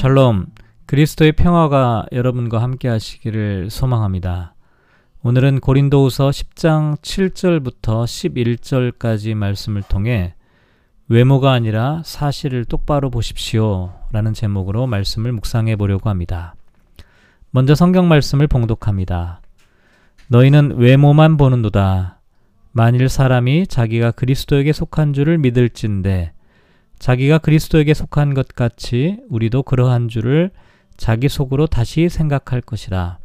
샬롬, 그리스도의 평화가 여러분과 함께 하시기를 소망합니다. 오늘은 고린도후서 10장 7절부터 11절까지 말씀을 통해 외모가 아니라 사실을 똑바로 보십시오 라는 제목으로 말씀을 묵상해 보려고 합니다. 먼저 성경 말씀을 봉독합니다. 너희는 외모만 보는도다. 만일 사람이 자기가 그리스도에게 속한 줄을 믿을진데 자기가 그리스도에게 속한 것 같이 우리도 그러한 줄을 자기 속으로 다시 생각할 것이라.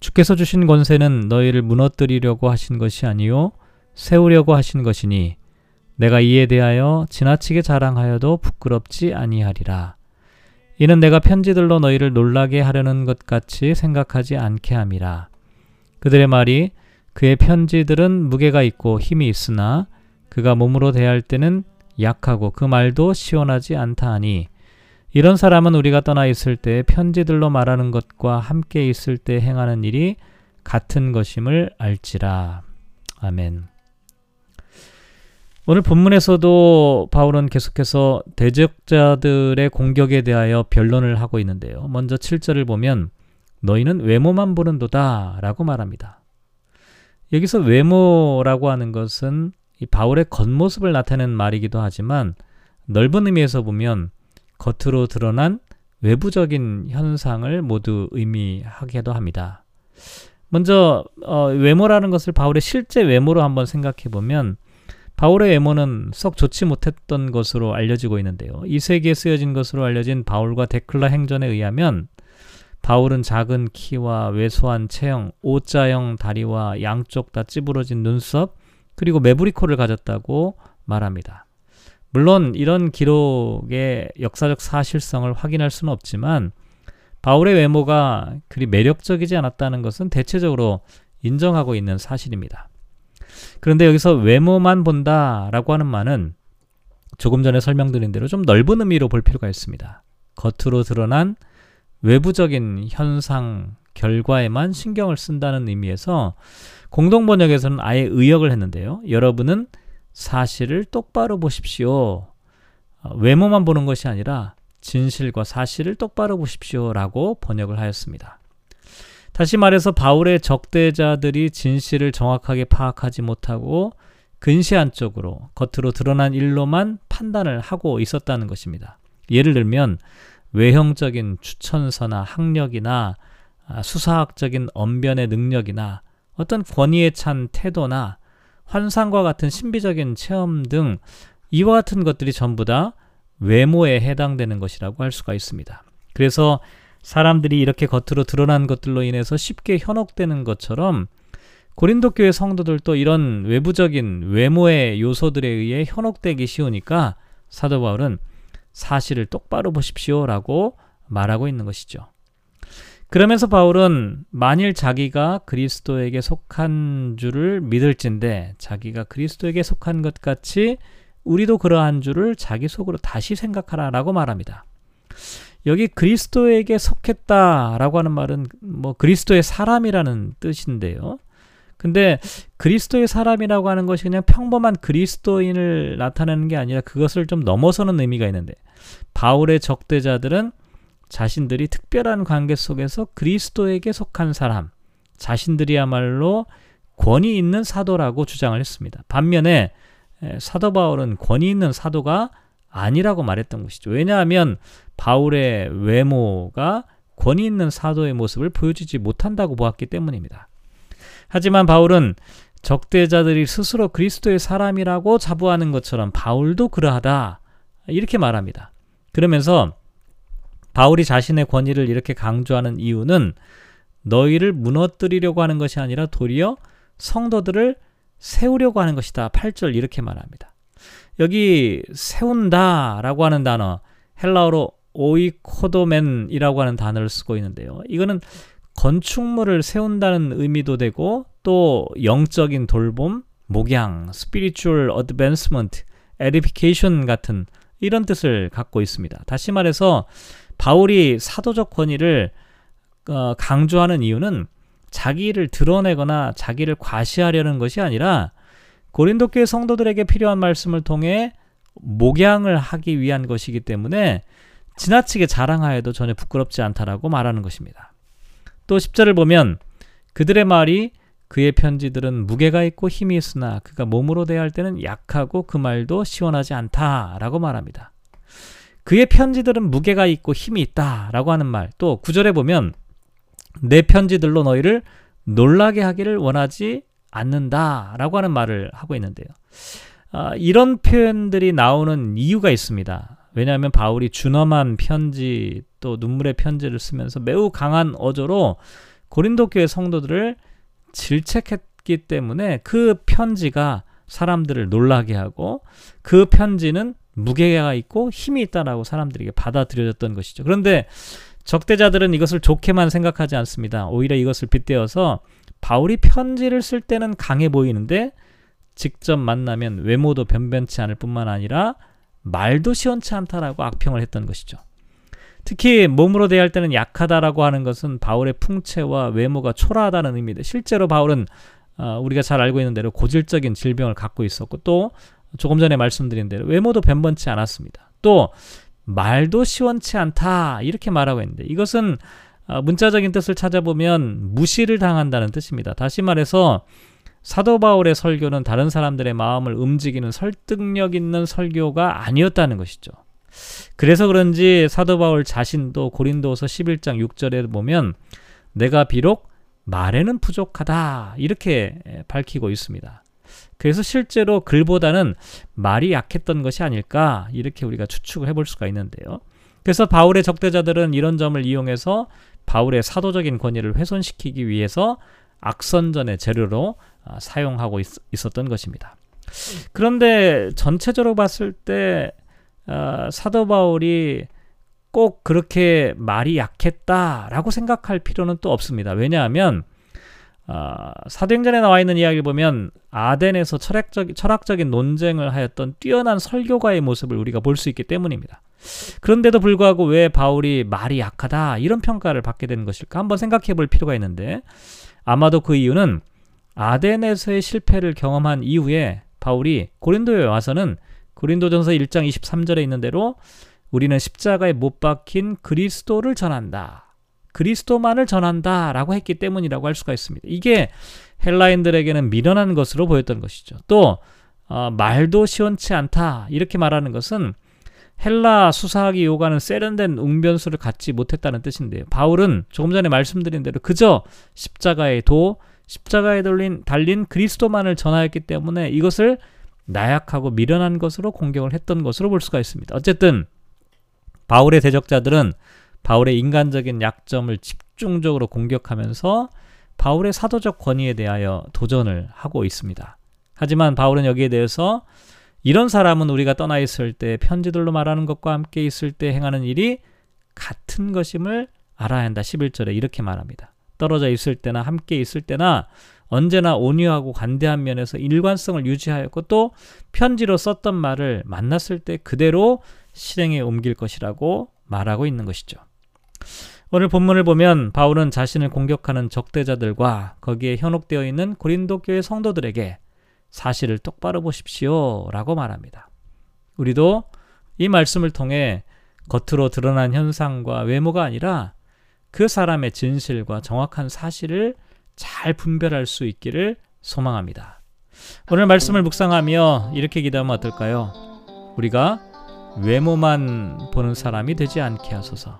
주께서 주신 권세는 너희를 무너뜨리려고 하신 것이 아니요 세우려고 하신 것이니 내가 이에 대하여 지나치게 자랑하여도 부끄럽지 아니하리라. 이는 내가 편지들로 너희를 놀라게 하려는 것 같이 생각하지 않게 함이라. 그들의 말이 그의 편지들은 무게가 있고 힘이 있으나 그가 몸으로 대할 때는 약하고 그 말도 시원하지 않다 하니 이런 사람은 우리가 떠나 있을 때 편지들로 말하는 것과 함께 있을 때 행하는 일이 같은 것임을 알지라. 아멘. 오늘 본문에서도 바울은 계속해서 대적자들의 공격에 대하여 변론을 하고 있는데요. 먼저 7절을 보면 너희는 외모만 보는도다 라고 말합니다. 여기서 외모라고 하는 것은 이 바울의 겉모습을 나타내는 말이기도 하지만 넓은 의미에서 보면 겉으로 드러난 외부적인 현상을 모두 의미하기도 합니다. 먼저 어, 외모라는 것을 바울의 실제 외모로 한번 생각해 보면 바울의 외모는 썩 좋지 못했던 것으로 알려지고 있는데요. 이 세기에 쓰여진 것으로 알려진 바울과 데클라 행전에 의하면 바울은 작은 키와 왜소한 체형, O자형 다리와 양쪽 다 찌부러진 눈썹, 그리고 메브리코를 가졌다고 말합니다. 물론 이런 기록의 역사적 사실성을 확인할 수는 없지만 바울의 외모가 그리 매력적이지 않았다는 것은 대체적으로 인정하고 있는 사실입니다. 그런데 여기서 외모만 본다라고 하는 말은 조금 전에 설명드린 대로 좀 넓은 의미로 볼 필요가 있습니다. 겉으로 드러난 외부적인 현상, 결과에만 신경을 쓴다는 의미에서 공동 번역에서는 아예 의역을 했는데요. 여러분은 사실을 똑바로 보십시오. 어, 외모만 보는 것이 아니라 진실과 사실을 똑바로 보십시오라고 번역을 하였습니다. 다시 말해서 바울의 적대자들이 진실을 정확하게 파악하지 못하고 근시안 쪽으로 겉으로 드러난 일로만 판단을 하고 있었다는 것입니다. 예를 들면 외형적인 추천서나 학력이나 아, 수사학적인 언변의 능력이나 어떤 권위에 찬 태도나 환상과 같은 신비적인 체험 등 이와 같은 것들이 전부 다 외모에 해당되는 것이라고 할 수가 있습니다. 그래서 사람들이 이렇게 겉으로 드러난 것들로 인해서 쉽게 현혹되는 것처럼 고린도 교회 성도들도 이런 외부적인 외모의 요소들에 의해 현혹되기 쉬우니까 사도 바울은 사실을 똑바로 보십시오라고 말하고 있는 것이죠. 그러면서 바울은 만일 자기가 그리스도에게 속한 줄을 믿을진데 자기가 그리스도에게 속한 것 같이 우리도 그러한 줄을 자기 속으로 다시 생각하라라고 말합니다. 여기 그리스도에게 속했다라고 하는 말은 뭐 그리스도의 사람이라는 뜻인데요. 근데 그리스도의 사람이라고 하는 것이 그냥 평범한 그리스도인을 나타내는 게 아니라 그것을 좀 넘어서는 의미가 있는데 바울의 적대자들은 자신들이 특별한 관계 속에서 그리스도에게 속한 사람, 자신들이야말로 권위 있는 사도라고 주장을 했습니다. 반면에 사도 바울은 권위 있는 사도가 아니라고 말했던 것이죠. 왜냐하면 바울의 외모가 권위 있는 사도의 모습을 보여주지 못한다고 보았기 때문입니다. 하지만 바울은 적대자들이 스스로 그리스도의 사람이라고 자부하는 것처럼 바울도 그러하다. 이렇게 말합니다. 그러면서 바울이 자신의 권위를 이렇게 강조하는 이유는 너희를 무너뜨리려고 하는 것이 아니라 도리어 성도들을 세우려고 하는 것이다. 8절 이렇게 말합니다. 여기 세운다 라고 하는 단어 헬라어로 오이코도멘이라고 하는 단어를 쓰고 있는데요. 이거는 건축물을 세운다는 의미도 되고 또 영적인 돌봄, 목양, spiritual advancement, 같은 이런 뜻을 갖고 있습니다. 다시 말해서 바울이 사도적 권위를 어, 강조하는 이유는 자기를 드러내거나 자기를 과시하려는 것이 아니라 고린도 교회 성도들에게 필요한 말씀을 통해 목양을 하기 위한 것이기 때문에 지나치게 자랑하여도 전혀 부끄럽지 않다라고 말하는 것입니다. 또 10절을 보면 그들의 말이 그의 편지들은 무게가 있고 힘이 있으나 그가 몸으로 대할 때는 약하고 그 말도 시원하지 않다라고 말합니다. 그의 편지들은 무게가 있고 힘이 있다라고 하는 말. 또 9절에 보면 내 편지들로 너희를 놀라게 하기를 원하지 않는다라고 하는 말을 하고 있는데요. 아, 이런 표현들이 나오는 이유가 있습니다. 왜냐하면 바울이 준엄한 편지 또 눈물의 편지를 쓰면서 매우 강한 어조로 고린도 교회 성도들을 질책했기 때문에 그 편지가 사람들을 놀라게 하고 그 편지는 무게가 있고 힘이 있다라고 사람들에게 받아들여졌던 것이죠. 그런데 적대자들은 이것을 좋게만 생각하지 않습니다. 오히려 이것을 빗대어서 바울이 편지를 쓸 때는 강해 보이는데 직접 만나면 외모도 변변치 않을 뿐만 아니라 말도 시원치 않다라고 악평을 했던 것이죠. 특히 몸으로 대할 때는 약하다라고 하는 것은 바울의 풍채와 외모가 초라하다는 의미인데 실제로 바울은 어, 우리가 잘 알고 있는 대로 고질적인 질병을 갖고 있었고 또 조금 전에 말씀드린 대로 외모도 변변치 않았습니다. 또 말도 시원치 않다 이렇게 말하고 있는데 이것은 어, 문자적인 뜻을 찾아보면 무시를 당한다는 뜻입니다. 다시 말해서 사도 바울의 설교는 다른 사람들의 마음을 움직이는 설득력 있는 설교가 아니었다는 것이죠. 그래서 그런지 사도 바울 자신도 고린도서 11장 6절에 보면 내가 비록 말에는 부족하다 이렇게 밝히고 있습니다. 그래서 실제로 글보다는 말이 약했던 것이 아닐까 이렇게 우리가 추측을 해볼 수가 있는데요. 그래서 바울의 적대자들은 이런 점을 이용해서 바울의 사도적인 권위를 훼손시키기 위해서 악선전의 재료로 아, 사용하고 있, 었던 것입니다. 그런데 전체적으로 봤을 때 어, 사도 바울이 꼭 그렇게 말이 약했다라고 생각할 필요는 또 없습니다. 왜냐하면 어, 사도행전에 나와 있는 이야기를 보면 아덴에서 철학적, 철학적인 논쟁을 하였던 뛰어난 설교가의 모습을 우리가 볼 수 있기 때문입니다. 그런데도 불구하고 왜 바울이 말이 약하다 이런 평가를 받게 되는 것일까 한번 생각해 볼 필요가 있는데 아마도 그 이유는 아덴에서의 실패를 경험한 이후에 바울이 고린도에 와서는 고린도전서 1장 23절에 있는 대로 우리는 십자가에 못 박힌 그리스도를 전한다. 그리스도만을 전한다라고 했기 때문이라고 할 수가 있습니다. 이게 헬라인들에게는 미련한 것으로 보였던 것이죠. 또 어, 말도 시원치 않다 이렇게 말하는 것은 헬라 수사학이 요구하는 세련된 웅변수를 갖지 못했다는 뜻인데요. 바울은 조금 전에 말씀드린 대로 그저 십자가에 도 십자가에 달린, 달린 그리스도만을 전하였기 때문에 이것을 나약하고 미련한 것으로 공격을 했던 것으로 볼 수가 있습니다. 어쨌든 바울의 대적자들은 바울의 인간적인 약점을 집중적으로 공격하면서 바울의 사도적 권위에 대하여 도전을 하고 있습니다. 하지만 바울은 여기에 대해서 이런 사람은 우리가 떠나 있을 때 편지들로 말하는 것과 함께 있을 때 행하는 일이 같은 것임을 알아야 한다. 11절에 이렇게 말합니다. 떨어져 있을 때나 함께 있을 때나 언제나 온유하고 관대한 면에서 일관성을 유지하였고 또 편지로 썼던 말을 만났을 때 그대로 실행에 옮길 것이라고 말하고 있는 것이죠. 오늘 본문을 보면 바울은 자신을 공격하는 적대자들과 거기에 현혹되어 있는 고린도 교회 성도들에게 사실을 똑바로 보십시오 라고 말합니다. 우리도 이 말씀을 통해 겉으로 드러난 현상과 외모가 아니라 그 사람의 진실과 정확한 사실을 잘 분별할 수 있기를 소망합니다. 오늘 말씀을 묵상하며 이렇게 기도하면 어떨까요? 우리가 외모만 보는 사람이 되지 않게 하소서.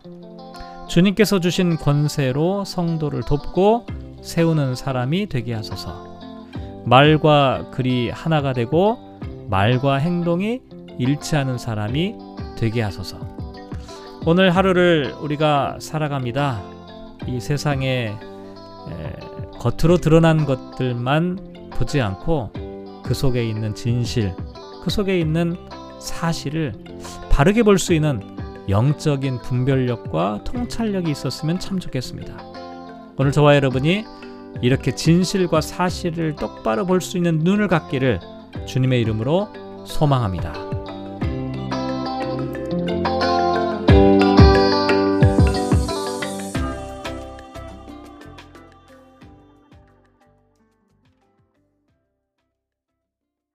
주님께서 주신 권세로 성도를 돕고 세우는 사람이 되게 하소서. 말과 글이 하나가 되고 말과 행동이 일치하는 사람이 되게 하소서. 오늘 하루를 우리가 살아갑니다. 이 세상에 겉으로 드러난 것들만 보지 않고 그 속에 있는 진실, 그 속에 있는 사실을 바르게 볼 수 있는 영적인 분별력과 통찰력이 있었으면 참 좋겠습니다. 오늘 저와 여러분이 이렇게 진실과 사실을 똑바로 볼 수 있는 눈을 갖기를 주님의 이름으로 소망합니다.